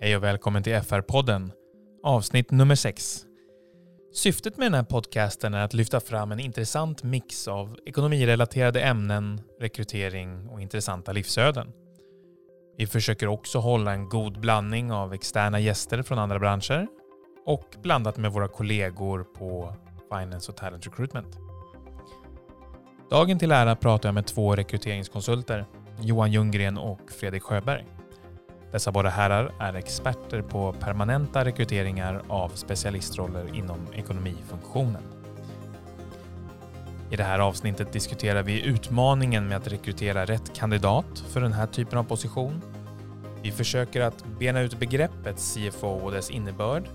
Hej och välkommen till FR-podden, avsnitt nummer 6. Syftet med den här podcasten är att lyfta fram en intressant mix av ekonomirelaterade ämnen, rekrytering och intressanta livsöden. Vi försöker också hålla en god blandning av externa gäster från andra branscher och blandat med våra kollegor på Finance och Talent Recruitment. Dagen till ära pratar jag med två rekryteringskonsulter, Johan Ljunggren och Fredrik Sjöberg. Dessa båda herrar är experter på permanenta rekryteringar av specialistroller inom ekonomifunktionen. I det här avsnittet diskuterar vi utmaningen med att rekrytera rätt kandidat för den här typen av position. Vi försöker att bena ut begreppet CFO och dess innebörd.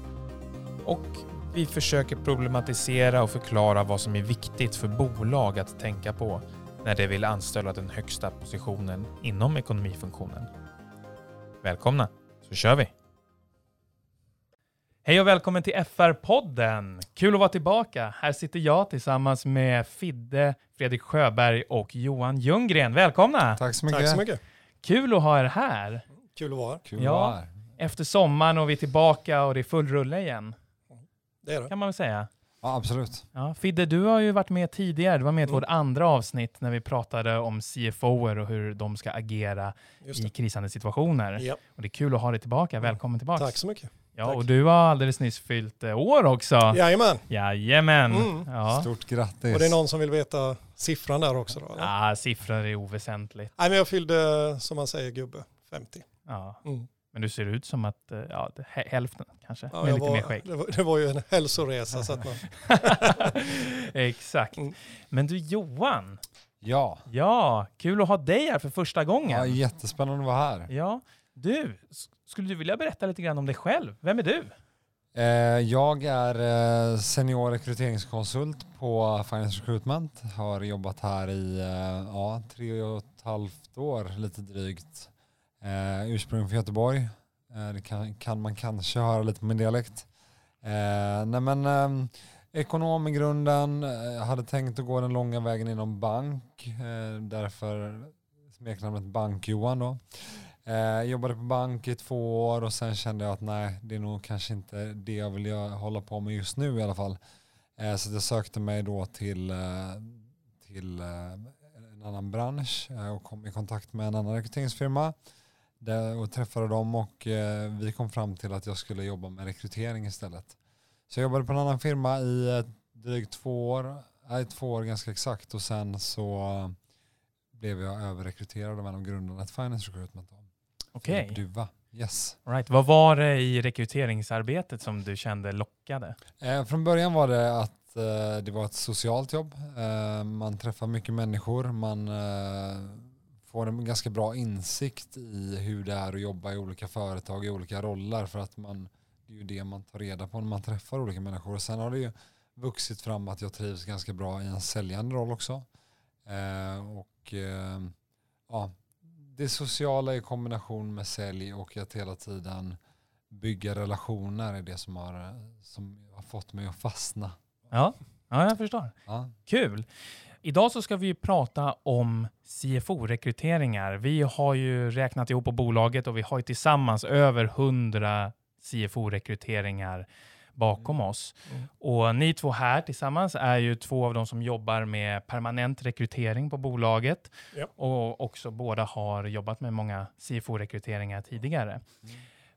Och vi försöker problematisera och förklara vad som är viktigt för bolag att tänka på när de vill anställa den högsta positionen inom ekonomifunktionen. Välkomna, så kör vi! Hej och välkommen till FR-podden! Kul att vara tillbaka. Här sitter jag tillsammans med Fidde, Fredrik Sjöberg och Johan Ljunggren. Välkomna! Tack så mycket. Tack så mycket. Kul att ha er här. Kul att vara här. Kul Ja. att vara här. Efter sommaren och vi är tillbaka och det är full rulle igen, Det är det. kan man väl säga. Ja, absolut. Ja, Fidde, du har ju varit med tidigare. Du var med i Mm. vårt andra avsnitt när vi pratade om CFOer och hur de ska agera i krisande situationer. Ja, Och det är kul att ha dig tillbaka. Välkommen tillbaka. tack så mycket. Ja, tack. och du har alldeles nyss fyllt eh, år också. Jajamän. Jajamän. Mm. Ja. Stort grattis. Och det är någon som vill veta siffran där också då? Eller? Ah, siffror är oväsentligt. Nej, men jag fyllde, som man säger, gubbe. 50. Ja. Mm. Men du ser ut som att, eh, ja, hälften kanske, Ja, med lite var, mer skägg. det, var, det var ju en hälsoresa. så att man, Exakt. Mm. Men du Johan, Ja. ja, kul att ha dig här för första gången. ja, jättespännande att vara här. Ja, du, skulle du vilja berätta lite grann om dig själv? Vem är du? Eh, jag är eh, senior rekryteringskonsult på Finance Recruitment. Har jobbat här i eh, ja, tre och ett halvt år, lite drygt. Eh, ursprung från Göteborg. Eh, det kan, kan man kanske höra lite på min dialekt. Eh, nej men, eh, ekonom i grunden, eh, hade tänkt att gå den långa vägen inom bank. Eh, därför smeknamnet Bank-Johan då. Eh, jobbade på bank i två år och sen kände jag att nej, det är nog kanske inte det jag vill hålla på med just nu i alla fall. Eh, så jag sökte mig då till, eh, till eh, en annan bransch eh, och kom i kontakt med en annan rekryteringsfirma där, och träffade dem och eh, vi kom fram till att jag skulle jobba med rekrytering istället. Så jag jobbade på en annan firma i eh, drygt två år, nej, två år ganska exakt och sen så blev jag överrekryterad av en av grundarna till Finance Recruitment. Okej, Filip Duva. Yes. All right. vad var det i rekryteringsarbetet som du kände lockade? Eh, från början var det att eh, det var ett socialt jobb. Eh, man träffar mycket människor. Man eh, får en ganska bra insikt i hur det är att jobba i olika företag i olika roller. För att man, det är ju det man tar reda på när man träffar olika människor. Och sen har det ju vuxit fram att jag trivs ganska bra i en säljande roll också. Eh, och eh, ja, det sociala i kombination med sälj och att hela tiden bygga relationer är det som har, som har fått mig att fastna. Ja, ja jag förstår. Ja. Kul. Idag så ska vi prata om CFO-rekryteringar. Vi har ju räknat ihop på bolaget och vi har tillsammans över 100 CFO-rekryteringar bakom oss. Mm. Och ni två här tillsammans är ju två av de som jobbar med permanent rekrytering på bolaget. Ja. Och också båda har jobbat med många CFO-rekryteringar tidigare.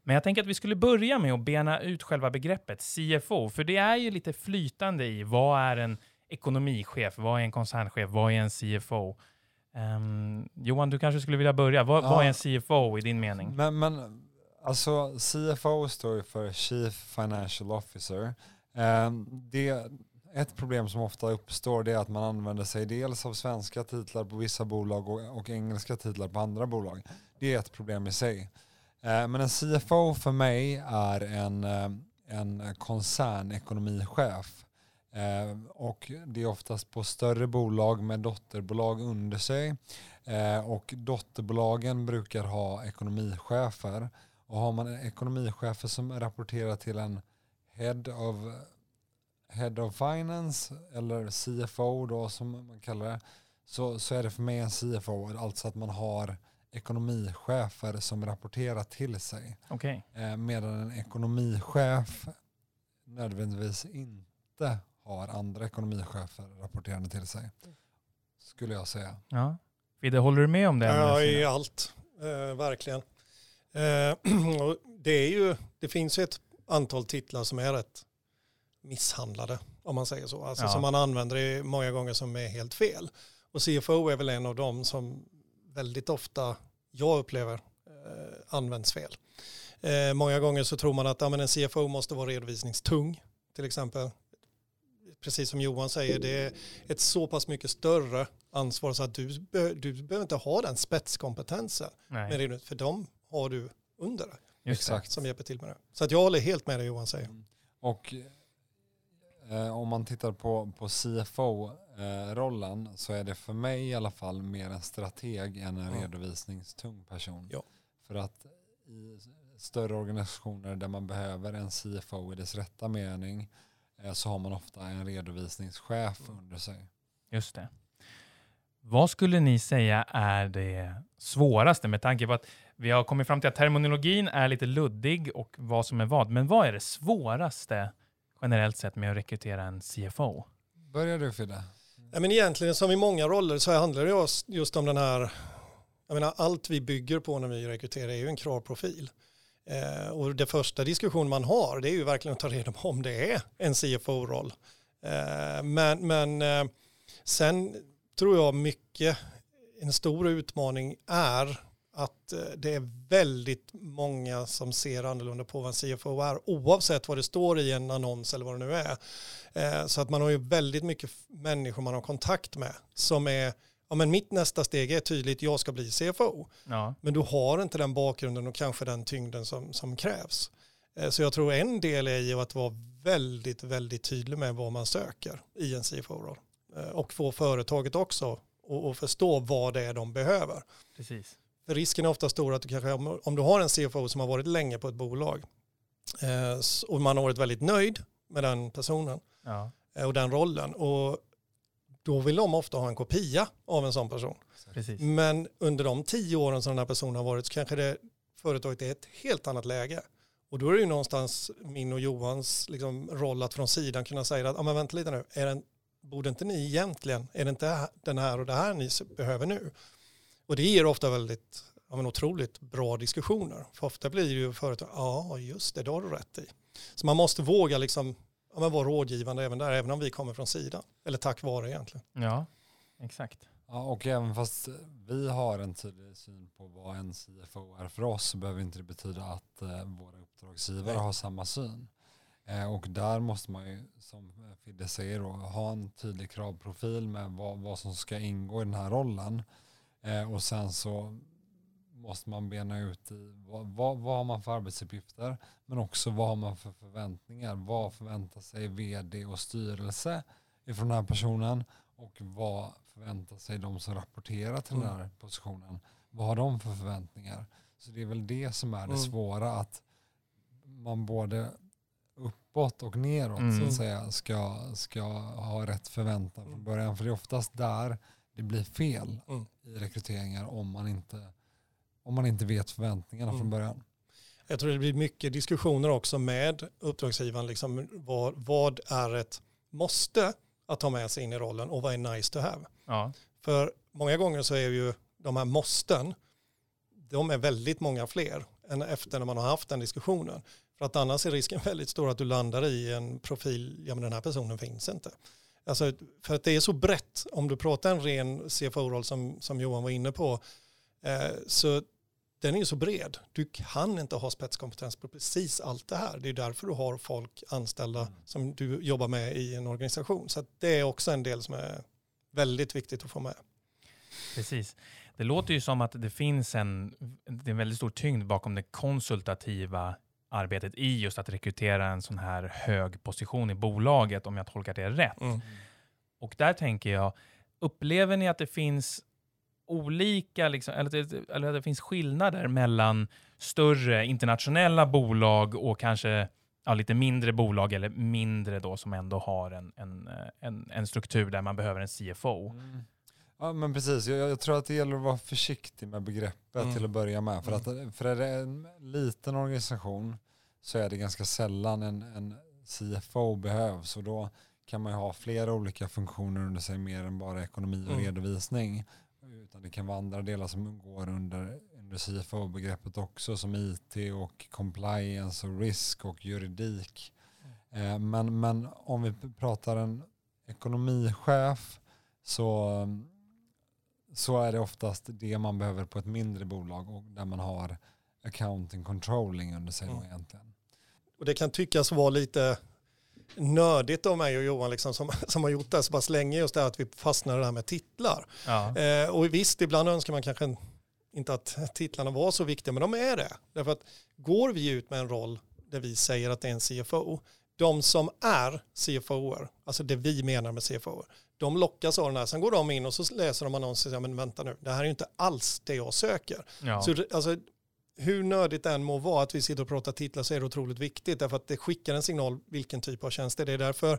Men jag tänker att vi skulle börja med att bena ut själva begreppet CFO, för det är ju lite flytande i vad är en ekonomichef, vad är en koncernchef, vad är en CFO? Ehm, Johan, du kanske skulle vilja börja. Vad, Ja. vad är en CFO i din mening? Men, men alltså CFO står för Chief Financial Officer. Ehm, det, ett problem som ofta uppstår det är att man använder sig dels av svenska titlar på vissa bolag och, och engelska titlar på andra bolag. Det är ett problem i sig. Eh, Men en CFO för mig är en, eh, en koncernekonomichef. Eh, Och det är oftast på större bolag med dotterbolag under sig. Eh, Och dotterbolagen brukar ha ekonomichefer. Och har man ekonomichefer som rapporterar till en head of, head of finance eller CFO då som man kallar det. Så, så är det för mig en CFO, alltså att man har ekonomichefer som rapporterar till sig. Okej. Eh, medan en ekonomichef nödvändigtvis inte har andra ekonomichefer rapporterande till sig. Skulle jag säga. Ja. Fidde, håller du med om det? Ja, i allt. Eh, verkligen. Eh, och det, är ju, det finns ju ett antal titlar som är rätt misshandlade, om man säger så. Alltså Ja. som man använder det många gånger som är helt fel. Och CFO är väl en av dem som väldigt ofta, jag upplever, eh, används fel. Eh, många gånger så tror man att ja, men en CFO måste vara redovisningstung, till exempel. Precis som Johan säger, det är ett så pass mycket större ansvar så att du, be- du behöver inte ha den spetskompetensen. Nej, Men för dem har du under dig. Exakt. som hjälper till med det. Så att jag håller helt med dig Johan säger. Och eh, om man tittar på, på CFO-rollen så är det för mig i alla fall mer en strateg än en Ja. redovisningstung person. Ja. För att i större organisationer där man behöver en CFO i dess rätta mening eh, så har man ofta en redovisningschef under sig. Just det. Vad skulle ni säga är det svåraste med tanke på att vi har kommit fram till att terminologin är lite luddig och vad som är vad. Men vad är det svåraste generellt sett med att rekrytera en CFO? Börjar du Fidde? Ja, men egentligen som i många roller så handlar det just- just om den här, jag menar allt vi bygger på när vi rekryterar är ju en kravprofil. Eh, och det första diskussion man har det är ju verkligen att ta reda på om det är en CFO-roll. Eh, men men eh, sen tror jag mycket, en stor utmaning är att eh, det är väldigt många som ser annorlunda på vad en CFO är oavsett vad det står i en annons eller vad det nu är. Eh, så att man har ju väldigt mycket människor man har kontakt med som är, ja men mitt nästa steg är tydligt, jag ska bli CFO. Ja, Men du har inte den bakgrunden och kanske den tyngden som, som krävs. Eh, Så jag tror en del är ju att vara väldigt, väldigt tydlig med vad man söker i en CFO-roll. Eh, Och få företaget också och, och förstå vad det är de behöver. precis. För risken är ofta stor att du kanske, om- du har en CFO som har varit länge på ett bolag eh, och man har varit väldigt nöjd med den personen Ja, och den rollen och då vill de ofta ha en kopia av en sån person. precis. Men under de tio åren som den här personen har varit så kanske det företaget är ett helt annat läge. Och då är det ju någonstans min och Johans liksom, roll att från sidan kunna säga att ah, men vänta lite nu, är den, borde inte ni egentligen, är det inte den här och det här ni behöver nu? Och det ger ofta väldigt ja, men otroligt bra diskussioner. För ofta blir det ju företag, ja just det, det har du rätt i. Så man måste våga liksom, ja, men vara rådgivande även där, även om vi kommer från sidan. Eller tack vare egentligen. Ja, exakt. Ja, och även fast vi har en tydlig syn på vad en CFO är för oss så behöver inte det betyda att eh, våra uppdragsgivare Nej. har samma syn. Eh, och där måste man ju, som Fidde säger, då, ha en tydlig kravprofil med vad, vad som ska ingå i den här rollen. Eh, och sen så måste man bena ut i vad, vad, vad har man för arbetsuppgifter men också vad har man för förväntningar. Vad förväntar sig vd och styrelse ifrån den här personen och vad förväntar sig de som rapporterar till den Mm. här positionen. Vad har de för förväntningar? Så det är väl det som är det Mm. svåra att man både uppåt och neråt så Mm. att säga ska, ska ha rätt förväntan från början. För det är oftast där det blir fel Mm. i rekryteringar om man inte, om man inte vet förväntningarna Mm. från början. Jag tror det blir mycket diskussioner också med uppdragsgivaren. Liksom, vad, vad är ett måste att ta med sig in i rollen och vad är nice to have? Ja, För många gånger så är ju de här måsten, de är väldigt många fler än efter när man har haft den diskussionen. För att annars är risken väldigt stor att du landar i en profil, ja men den här personen finns inte. Alltså, för att det är så brett, om du pratar en ren CFO-roll som, som Johan var inne på, så den är ju så bred. Du kan inte ha spetskompetens på precis allt det här. Det är därför du har folk anställda som du jobbar med i en organisation. Så det är också en del som är väldigt viktigt att få med. precis. Det låter ju som att det finns en, det är en väldigt stor tyngd bakom det konsultativa arbetet i just att rekrytera en sån här hög position i bolaget, om jag tolkar det rätt. Mm. Och där tänker jag, upplever ni att det finns olika, liksom, eller, eller det finns skillnader mellan större internationella bolag och kanske ja, lite mindre bolag eller mindre då som ändå har en, en, eh, en, en struktur där man behöver en CFO? Ja men precis, jag, jag, tror att det gäller att vara försiktig med begreppet mm. till att börja med. För, mm. att, för är det en liten organisation så är det ganska sällan en, en CFO behövs och då kan man ju ha flera olika funktioner under sig mer än bara ekonomi och mm. redovisning. Utan det kan vara andra delar som går under, under CFO-begreppet också som IT och compliance och risk och juridik. Mm. Eh, men, men om vi pratar en ekonomichef så, så är det oftast det man behöver på ett mindre bolag och där man har accounting controlling under sig mm. egentligen. Och det kan tyckas vara lite nördigt av mig och Johan liksom, som, som har gjort det så pass länge just det att vi fastnar i det här med titlar. Ja. Eh, och visst, ibland önskar man kanske inte att titlarna var så viktiga, men de är det. Därför att går vi ut med en roll där vi säger att det är en CFO, de som är CFOer, alltså det vi menar med CFOer, de lockas av den här. Sen går de in och så läser de annonser och säger, men vänta nu, det här är ju inte alls det jag söker. Ja. Så alltså, hur nördigt det än må vara att vi sitter och pratar titlar så är det otroligt viktigt därför att det skickar en signal vilken typ av tjänst det är. Det är därför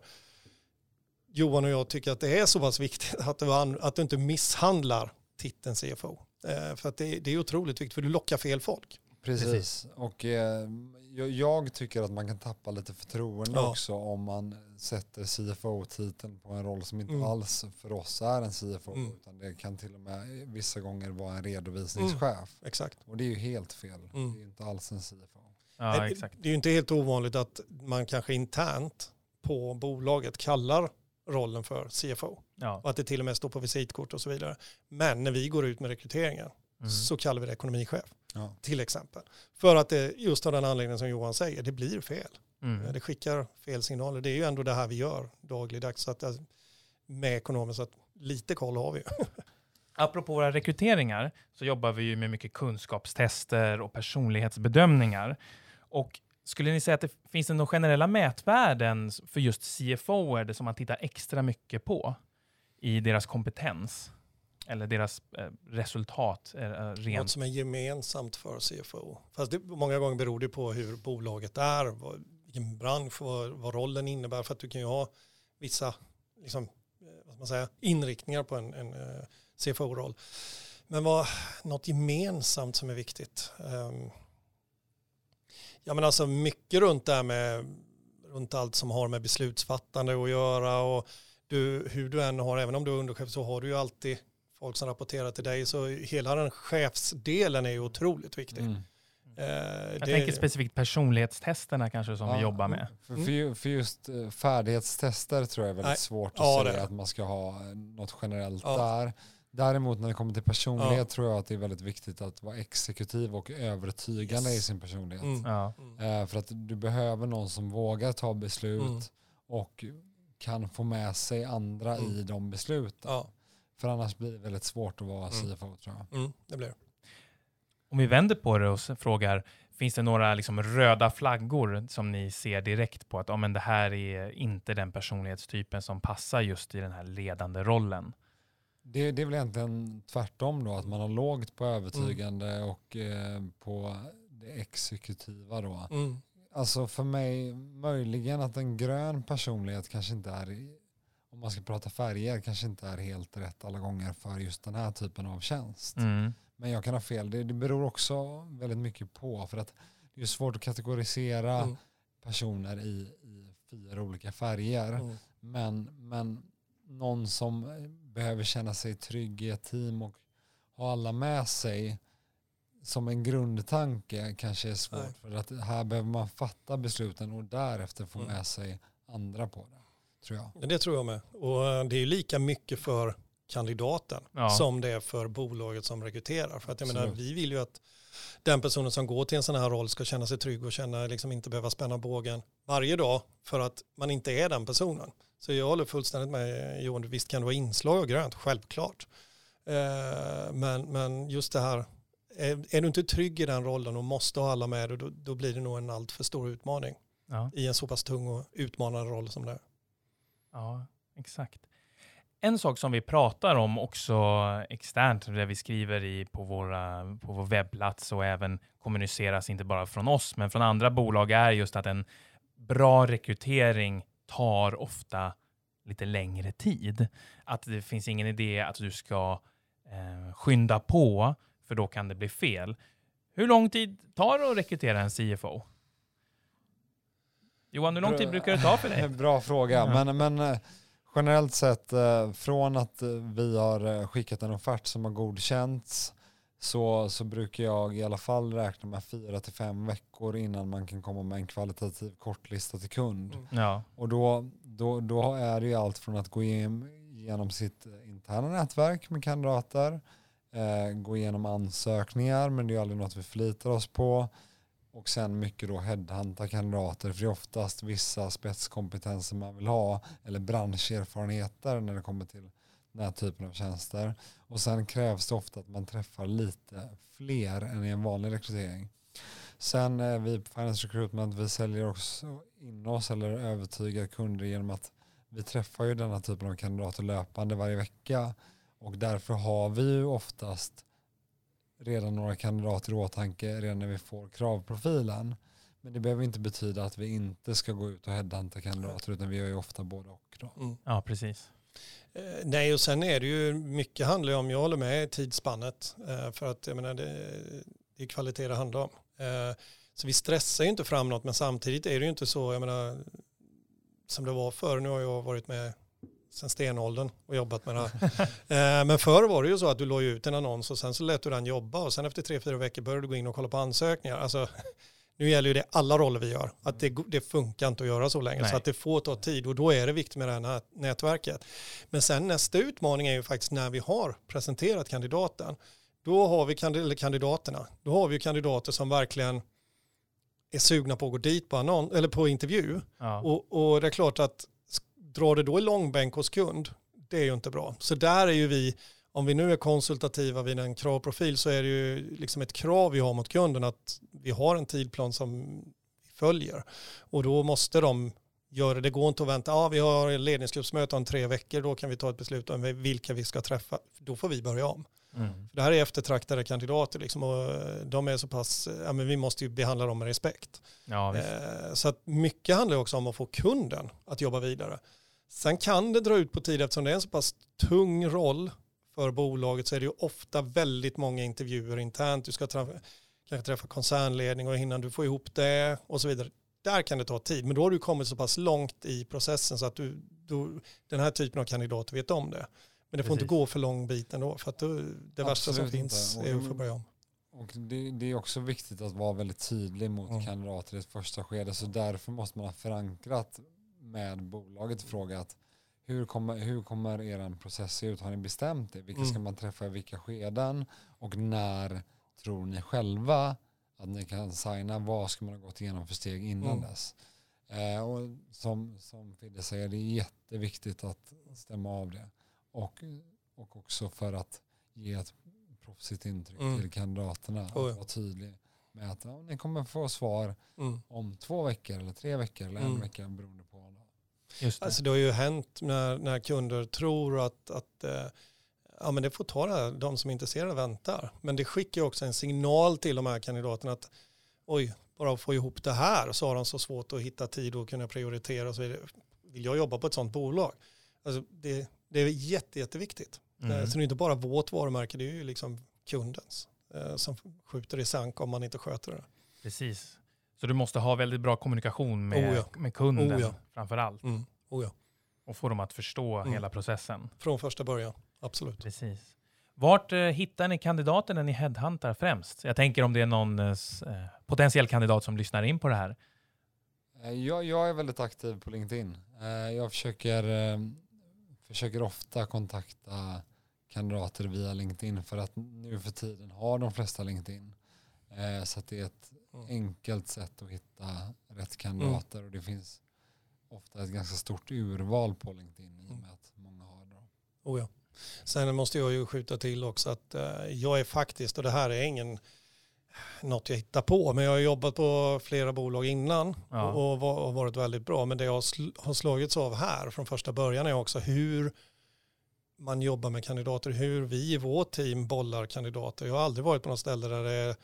Johan och jag tycker att det är så pass viktigt att du, att du inte misshandlar titeln CFO. Eh, för att det, det är otroligt viktigt för du lockar fel folk. Precis, Precis. och eh, jag tycker att man kan tappa lite förtroende ja. också om man sätter CFO-titeln på en roll som inte mm. alls för oss är en CFO, mm. utan det kan till och med vissa gånger vara en redovisningschef. Mm. Exakt. Och det är ju helt fel, mm. det är inte alls en CFO. Ja, exakt. Det är ju inte helt ovanligt att man kanske internt på bolaget kallar rollen för CFO. Ja. Och att det till och med står på visitkort och så vidare. Men när vi går ut med rekryteringen mm. så kallar vi det ekonomichef. Ja. Till exempel. För att det just av den anledningen som Johan säger, det blir fel. Mm. Det skickar fel signaler. Det är ju ändå det här vi gör dagligdags. Så att, med ekonomiskt, så att lite koll har vi ju. Apropå våra rekryteringar så jobbar vi ju med mycket kunskapstester och personlighetsbedömningar. Och skulle ni säga att det finns det några generella mätvärden för just CFO som man tittar extra mycket på i deras kompetens? Eller deras eh, resultat eh, rent. Något som är gemensamt för CFO. Fast det, många gånger beror det på hur bolaget är, vad, vilken bransch, vad, vad rollen innebär. För att du kan ju ha vissa liksom, eh, vad man säga, inriktningar på en, en eh, CFO-roll. Men vad, något gemensamt som är viktigt. Um, ja men alltså mycket runt det här med runt allt som har med beslutsfattande att göra och du, hur du än har, även om du är underchef så har du ju alltid folk som rapporterar till dig. Så hela den chefsdelen är ju otroligt viktig. Mm. Eh, jag det... tänker specifikt personlighetstesterna kanske som ja, vi jobbar med. För, för, för, just eh, färdighetstester tror jag är väldigt Nej. svårt att ja, säga att man ska ha eh, något generellt ja. där. Däremot när det kommer till personlighet ja. tror jag att det är väldigt viktigt att vara exekutiv och övertygande yes. i sin personlighet. Mm. Ja. Mm. för att du behöver någon som vågar ta beslut mm. och kan få med sig andra i mm. de besluten. Ja. För annars blir det väldigt svårt att vara mm. CFO tror jag. Mm, det blir Om vi vänder på det och frågar, finns det några liksom röda flaggor som ni ser direkt på att oh, men det här är inte den personlighetstypen som passar just i den här ledande rollen? Det, det är väl egentligen tvärtom då, att man har lågt på övertygande mm. och eh, på det exekutiva då. Mm. Alltså för mig, möjligen att en grön personlighet kanske inte är om man ska prata färger, kanske inte är helt rätt alla gånger för just den här typen av tjänst. Mm. Men jag kan ha fel. Det, det beror också väldigt mycket på. För att det är svårt att kategorisera mm. personer i, i fyra olika färger. Mm. Men, men någon som behöver känna sig trygg i ett team och ha alla med sig som en grundtanke kanske är svårt. Nej. För att här behöver man fatta besluten och därefter få mm. med sig andra på det tror jag. Det tror jag med. Och eh, det är lika mycket för kandidaten ja. som det är för bolaget som rekryterar. För att jag menar, vi vill ju att den personen som går till en sån här roll ska känna sig trygg och känna liksom inte behöva spänna bågen varje dag för att man inte är den personen. Så jag håller fullständigt med Johan, visst kan det vara inslag av grönt, självklart. Eh, men, men just det här, är, är, du inte trygg i den rollen och måste ha alla med dig, då, då blir det nog en allt för stor utmaning ja. i en så pass tung och utmanande roll som det är. Ja, exakt. En sak som vi pratar om också externt, där vi skriver i, på, våra, på vår webbplats och även kommuniceras inte bara från oss, men från andra bolag, är just att en bra rekrytering tar ofta lite längre tid. Att det finns ingen idé att du ska eh, skynda på, för då kan det bli fel. Hur lång tid tar det att rekrytera en CFO? Johan, hur lång tid brukar det ta för dig? Bra fråga, men, men eh, generellt sett eh, från att eh, vi har skickat en offert som har godkänts så, så brukar jag i alla fall räkna med fyra till fem veckor innan man kan komma med en kvalitativ kortlista till kund. Mm. Ja, Och då, då, då är det ju allt från att gå igenom, igenom sitt interna nätverk med kandidater, eh, gå igenom ansökningar, men det är aldrig något vi förlitar oss på. Och sen mycket då headhunta kandidater, för det är oftast vissa spetskompetenser man vill ha, eller branscherfarenheter när det kommer till den här typen av tjänster. Och sen krävs det ofta att man träffar lite fler än i en vanlig rekrytering. Sen vi på Finance Recruitment, vi säljer också in oss eller övertygar kunder genom att vi träffar ju denna typen av kandidater löpande varje vecka och därför har vi ju oftast redan några kandidater i åtanke redan när vi får kravprofilen. Men det behöver inte betyda att vi inte ska gå ut och headhunta kandidater utan vi gör ju ofta både och. Då. Mm. ja precis. Eh, Nej, och sen är det ju mycket handlar ju om, jag håller med, tidsspannet. Eh, För att jag menar, det, det är kvalitet det handlar om. Eh, Så vi stressar ju inte fram något, men samtidigt är det ju inte så, jag menar, som det var förr. Nu har jag varit med sedan stenåldern och jobbat med det här. Eh, Men förr var det ju så att du la ut en annons och sen så lät du den jobba och sen efter tre, fyra veckor började du gå in och kolla på ansökningar. Alltså, nu gäller ju det alla roller vi gör, att det, det funkar inte att göra så länge, Nej. så att det får ta tid och då är det viktigt med det här nät- nätverket. Men sen nästa utmaning är ju faktiskt när vi har presenterat kandidaten. Då har vi kandi- eller kandidaterna. Då har vi kandidater som verkligen är sugna på att gå dit på, annon- eller på intervju. Ja. Och, och det är klart att drar det då i långbänk hos kund, det är ju inte bra. Så där är ju vi, om vi nu är konsultativa vid en kravprofil så är det ju liksom ett krav vi har mot kunden att vi har en tidplan som vi följer. Och då måste de göra det. Det går inte att vänta, ja vi har ledningsgruppsmöte om tre veckor, då kan vi ta ett beslut om vilka vi ska träffa. Då får vi börja om. Mm. Det här är eftertraktade kandidater liksom, och de är så pass, ja men vi måste ju behandla dem med respekt. ja. Eh, Så att mycket handlar också om att få kunden att jobba vidare. Sen kan det dra ut på tid eftersom det är en så pass tung roll för bolaget så är det ju ofta väldigt många intervjuer internt. Du ska träffa, kanske träffa koncernledning och innan du får ihop det och så vidare. Där kan det ta tid, men då har du kommit så pass långt i processen så att du, du, den här typen av kandidater vet om det. Men det får Precis. inte gå för lång bit ändå, för att då, det värsta som Absolut finns inte. är att få börja om. Och det, det är också viktigt att vara väldigt tydlig mot Mm. kandidater i ett första skede. Så därför måste man ha förankrat med bolaget frågat hur kommer, hur kommer er process se ut? Har ni bestämt det? Vilka ska Mm. man träffa i vilka skeden? Och när tror ni själva att ni kan signa? Vad ska man ha gått igenom för steg innan Mm. dess? Eh, och som, som Fidde säger, det är jätteviktigt att stämma av det. Och, och också för att ge ett proffsigt intryck Mm. till kandidaterna. Att Oh ja. vara tydlig med att ja, ni kommer få svar Mm. om två veckor eller tre veckor eller en Mm. vecka beroende på. Just det. Alltså det har ju hänt när, när kunder tror att, att eh, ja, men det får ta det här, de som är intresserade väntar. Men det skickar också en signal till de här kandidaterna att oj, bara att få ihop det här så har de så svårt att hitta tid och kunna prioritera och så vidare. Vill jag jobba på ett sådant bolag? Alltså det, det är jätte, jätteviktigt. Mm. Eh, Så det är inte bara vårt varumärke, det är ju liksom kundens som skjuter i sank om man inte sköter det. Precis. Så du måste ha väldigt bra kommunikation med, Oh ja. med kunden Oh ja. framför allt. Mm. Oh ja. Och få dem att förstå Mm. hela processen. Från första början, absolut. Precis. Vart eh, hittar ni kandidaten när ni headhuntar främst? Jag tänker om det är någon eh, eh, potentiell kandidat som lyssnar in på det här. Eh, Jag, jag är väldigt aktiv på LinkedIn. Eh, Jag försöker, eh, försöker ofta kontakta kandidater via LinkedIn för att nu för tiden har de flesta LinkedIn. Eh, Så att det är ett Mm. enkelt sätt att hitta rätt kandidater och det finns ofta ett ganska stort urval på LinkedIn i och med att många har det. Oh ja. Sen måste jag ju skjuta till också att eh, jag är faktiskt, och det här är ingen något jag hittar på, men jag har jobbat på flera bolag innan Ja. och, och var- och varit väldigt bra. Men det jag har slagits av här från första början är också hur man jobbar med kandidater, hur vi i vårt team bollar kandidater. Jag har aldrig varit på något ställe där det är,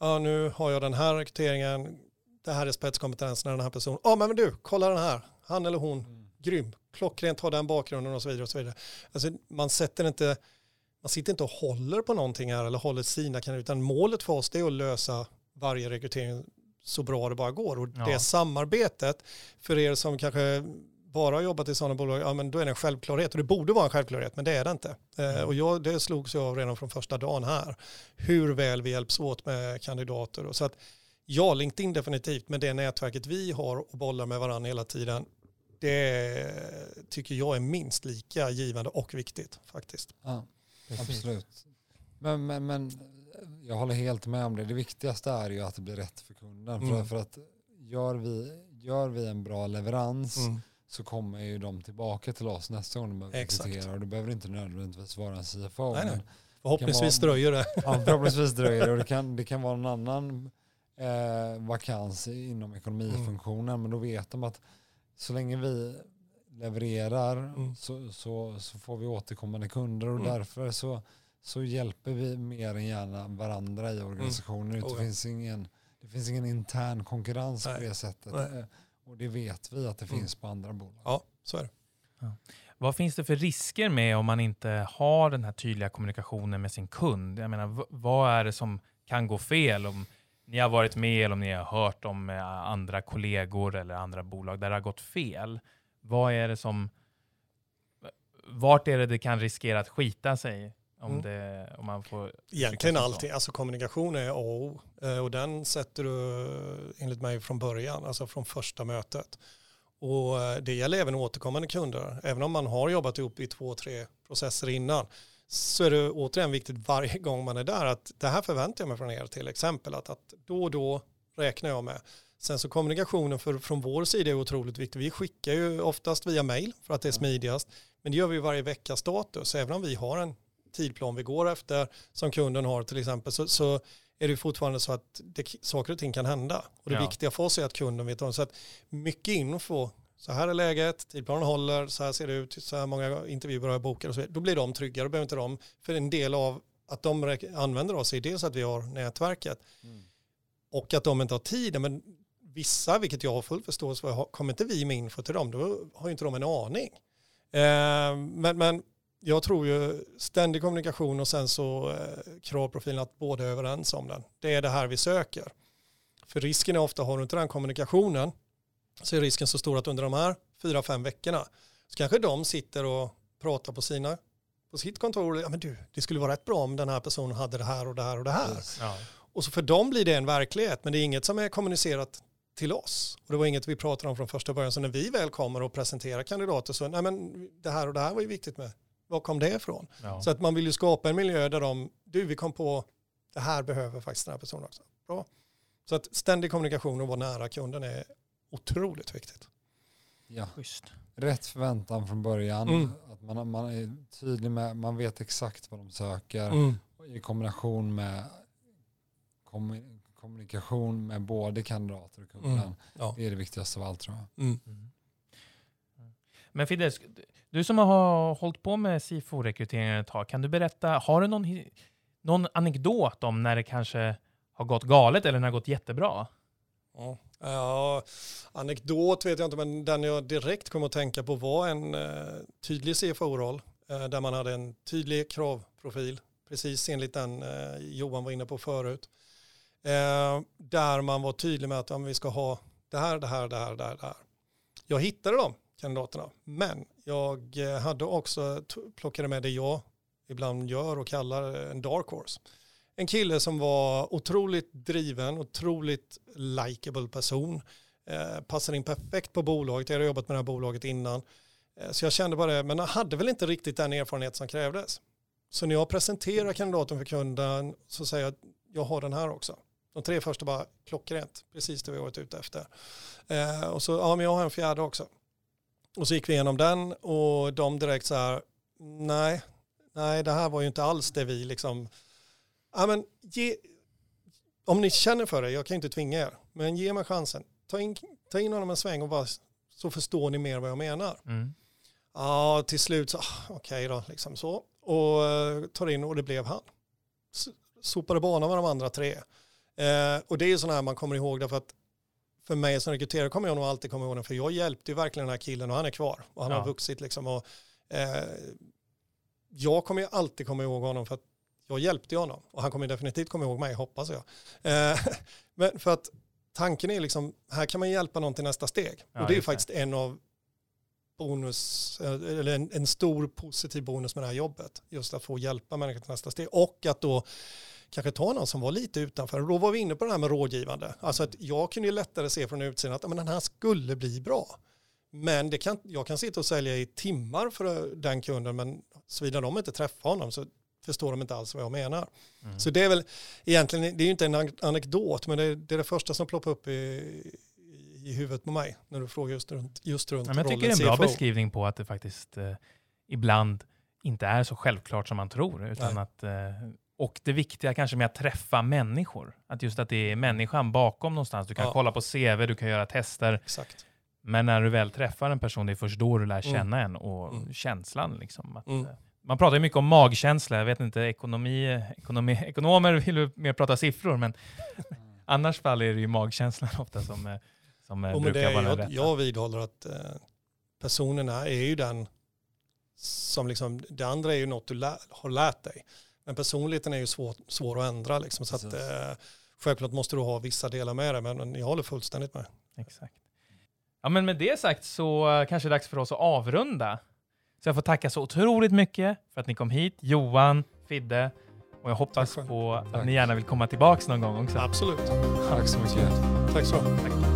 ja nu har jag den här rekryteringen, det här är spetskompetensen av den här personen. Ja men du, kolla den här, han eller hon grym, klockrent, har den bakgrunden och så vidare. Och så vidare. Alltså, man sätter inte, man sitter inte och håller på någonting här eller håller sina kanaler, utan målet för oss är att lösa varje rekrytering så bra det bara går. Och ja. det samarbetet, för er som kanske bara har jobbat i sådana bolag, ja men då är det en självklarhet. Och det borde vara en självklarhet, men det är det inte. Eh, mm. och jag, det slogs jag av redan från första dagen här. Hur väl vi hjälps åt med kandidater. Och så att, ja, LinkedIn definitivt, men det nätverket vi har och bollar med varandra hela tiden, det tycker jag är minst lika givande och viktigt faktiskt. Ja, absolut. Men, men, men jag håller helt med om det. Det viktigaste är ju att det blir rätt för kunden. Mm. För, för att gör vi, gör vi en bra leverans mm. Så kommer ju de tillbaka till oss nästa gång de behöver rekrytera. Och det behöver inte nödvändigtvis vara en CFO. Nej, nej. Förhoppningsvis vara, dröjer det. Ja, förhoppningsvis dröjer det. Och det kan, det kan vara en annan eh, vakans inom ekonomifunktionen. Mm. Men då vet de att så länge vi levererar mm. så, så, så, får vi återkommande kunder och mm. därför så, så hjälper vi mer än gärna varandra i organisationen. Mm. Oh, det, finns ingen, det finns ingen intern konkurrens Nej. på det sättet. Nej. Och det vet vi att det mm. finns på andra bolag. Ja, så är det. Ja. Vad finns det för risker med om man inte har den här tydliga kommunikationen med sin kund? Jag menar, vad är det som kan gå fel? Om ni har varit med eller om ni har hört om eh, andra kollegor eller andra bolag där det har gått fel. Vad är det som... Vart är det det kan riskera att skita sig? Om, mm. det, om man får Egentligen allting, alltså kommunikation är A och O eh, och den sätter du enligt mig från början, alltså från första mötet. Och eh, det gäller även återkommande kunder, även om man har jobbat ihop i två, tre processer innan så är det återigen viktigt varje gång man är där att det här förväntar jag mig från er till exempel att, att då och då räknar jag med. Sen så kommunikationen för, från vår sida är otroligt viktig. Vi skickar ju oftast via mail för att det är smidigast. Men det gör vi varje vecka status. Även om vi har en tidplan vi går efter som kunden har till exempel så, så är det fortfarande så att det, saker och ting kan hända. Och det ja. viktiga för oss är att kunden vet om. Så att mycket info så här är läget, tidplanen håller, så här ser det ut, så här många intervjuer har bokat och så vidare. Då blir de trygga, då behöver inte de, för en del av att de använder oss är dels att vi har nätverket mm. och att de inte har tiden, men vissa, vilket jag har full förståelse för, kommer inte vi med info till dem, då har ju inte de en aning. Eh, men, men jag tror ju ständig kommunikation och sen så eh, kravprofilen att båda är överens om den. Det är det här vi söker. För risken är ofta, har du inte den kommunikationen, så är risken så stor att under de här fyra, fem veckorna så kanske de sitter och pratar på sina på sitt kontor, ja men du, det skulle vara rätt bra om den här personen hade det här och det här och det här. Ja. Och så för dem blir det en verklighet, men det är inget som är kommunicerat till oss. Och det var inget vi pratade om från första början, så när vi väl kommer och presenterar kandidater så, nej men det här och det här var ju viktigt med, var kom det ifrån? Ja. Så att man vill ju skapa en miljö där de, du vi kom på, det här behöver faktiskt den här personen också. Bra. Så att ständig kommunikation och vara nära kunden är otroligt viktigt. Ja. Just. Rätt förväntan från början. Mm. Att man, man är tydlig med, man vet exakt vad de söker. Mm. I kombination med kommunikation med både kandidater och kunden. Mm. Ja. Det är det viktigaste av allt tror jag. Men Fides, du som har hållit på med SIFO-rekryteringen ett tag, kan du berätta, har du någon, någon anekdot om när det kanske har gått galet eller när det har gått jättebra? Ja. Ja, anekdot vet jag inte, men den jag direkt kom att tänka på var en eh, tydlig CFO-roll eh, där man hade en tydlig kravprofil, precis enligt den eh, Johan var inne på förut. Eh, där man var tydlig med att ja, vi ska ha det här, det här, det här, det här. Det här. Jag hittade dem kandidaterna, men jag eh, hade också plockade med det jag ibland gör och kallar en dark horse en kille som var otroligt driven, otroligt likable person. Eh, passade in perfekt på bolaget, jag hade jobbat med det här bolaget innan. Eh, så jag kände bara det, men han hade väl inte riktigt den erfarenhet som krävdes. Så när jag presenterar kandidaten för kunden så säger jag att jag har den här också. De tre första bara klockrent, precis det vi varit ute efter. Eh, och så, ja men jag har en fjärde också. Och så gick vi igenom den och de direkt så här, nej, nej det här var ju inte alls det vi liksom ja, men ge, om ni känner för det, jag kan inte tvinga er, men ge mig chansen. Ta in, ta in honom en sväng och bara, så förstår ni mer vad jag menar. Mm. Ja, till slut så, ah, okej okay då, liksom så. Och uh, tar in och det blev han. Sopade banan med de andra tre. Eh, och det är ju sådana här man kommer ihåg därför att för mig som rekryterare kommer jag nog alltid komma ihåg den, för jag hjälpte ju verkligen den här killen och han är kvar och han Ja. har vuxit liksom. Och, eh, jag kommer ju alltid komma ihåg honom för att jag hjälpte honom och han kommer definitivt komma ihåg mig, hoppas jag. Eh, men för att tanken är liksom, här kan man hjälpa någon till nästa steg. Ja, och det är ju det. faktiskt en av bonus, eh, eller en, en stor positiv bonus med det här jobbet. Just att få hjälpa människor till nästa steg. Och att då kanske ta någon som var lite utanför. Då var vi inne på det här med rådgivande. Alltså att jag kunde ju lättare se från utsidan att men den här skulle bli bra. Men det kan, jag kan sitta och sälja i timmar för den kunden, men såvida de inte träffar honom så förstår de inte alls vad jag menar. Mm. Så det är väl egentligen, det är ju inte en an- anekdot, men det är, det är det första som ploppar upp i, i huvudet på mig när du frågar just runt, just runt Ja, men jag tycker det är en bra CFO. beskrivning på att det faktiskt eh, ibland inte är så självklart som man tror. Utan Nej. att, eh, och det viktiga kanske med att träffa människor. Att just att det är människan bakom någonstans. Du kan Ja. kolla på CV, du kan göra tester. Exakt. Men när du väl träffar en person, det är först då du lär Mm. känna en och Mm. känslan. Liksom, att, Mm. eh, Man pratar ju mycket om magkänsla. Jag vet inte, ekonomi, ekonomi, ekonomer vill ju mer prata siffror, men annars fall är det ju magkänslan ofta som, eh, som men brukar det, vara jag, rätta. jag vidhåller att eh, personerna är ju den som liksom, det andra är ju något du lä, har lärt dig. Men personligheten är ju svår, svår att ändra liksom, så att eh, självklart måste du ha vissa delar med det, men jag håller fullständigt med. Exakt. Ja, men med det sagt så eh, kanske det är dags för oss att avrunda. Så jag får tacka så otroligt mycket för att ni kom hit, Johan, Fidde, och jag hoppas på att Tack. ni gärna vill komma tillbaka någon gång också. Absolut. Tack så mycket. Tack så mycket.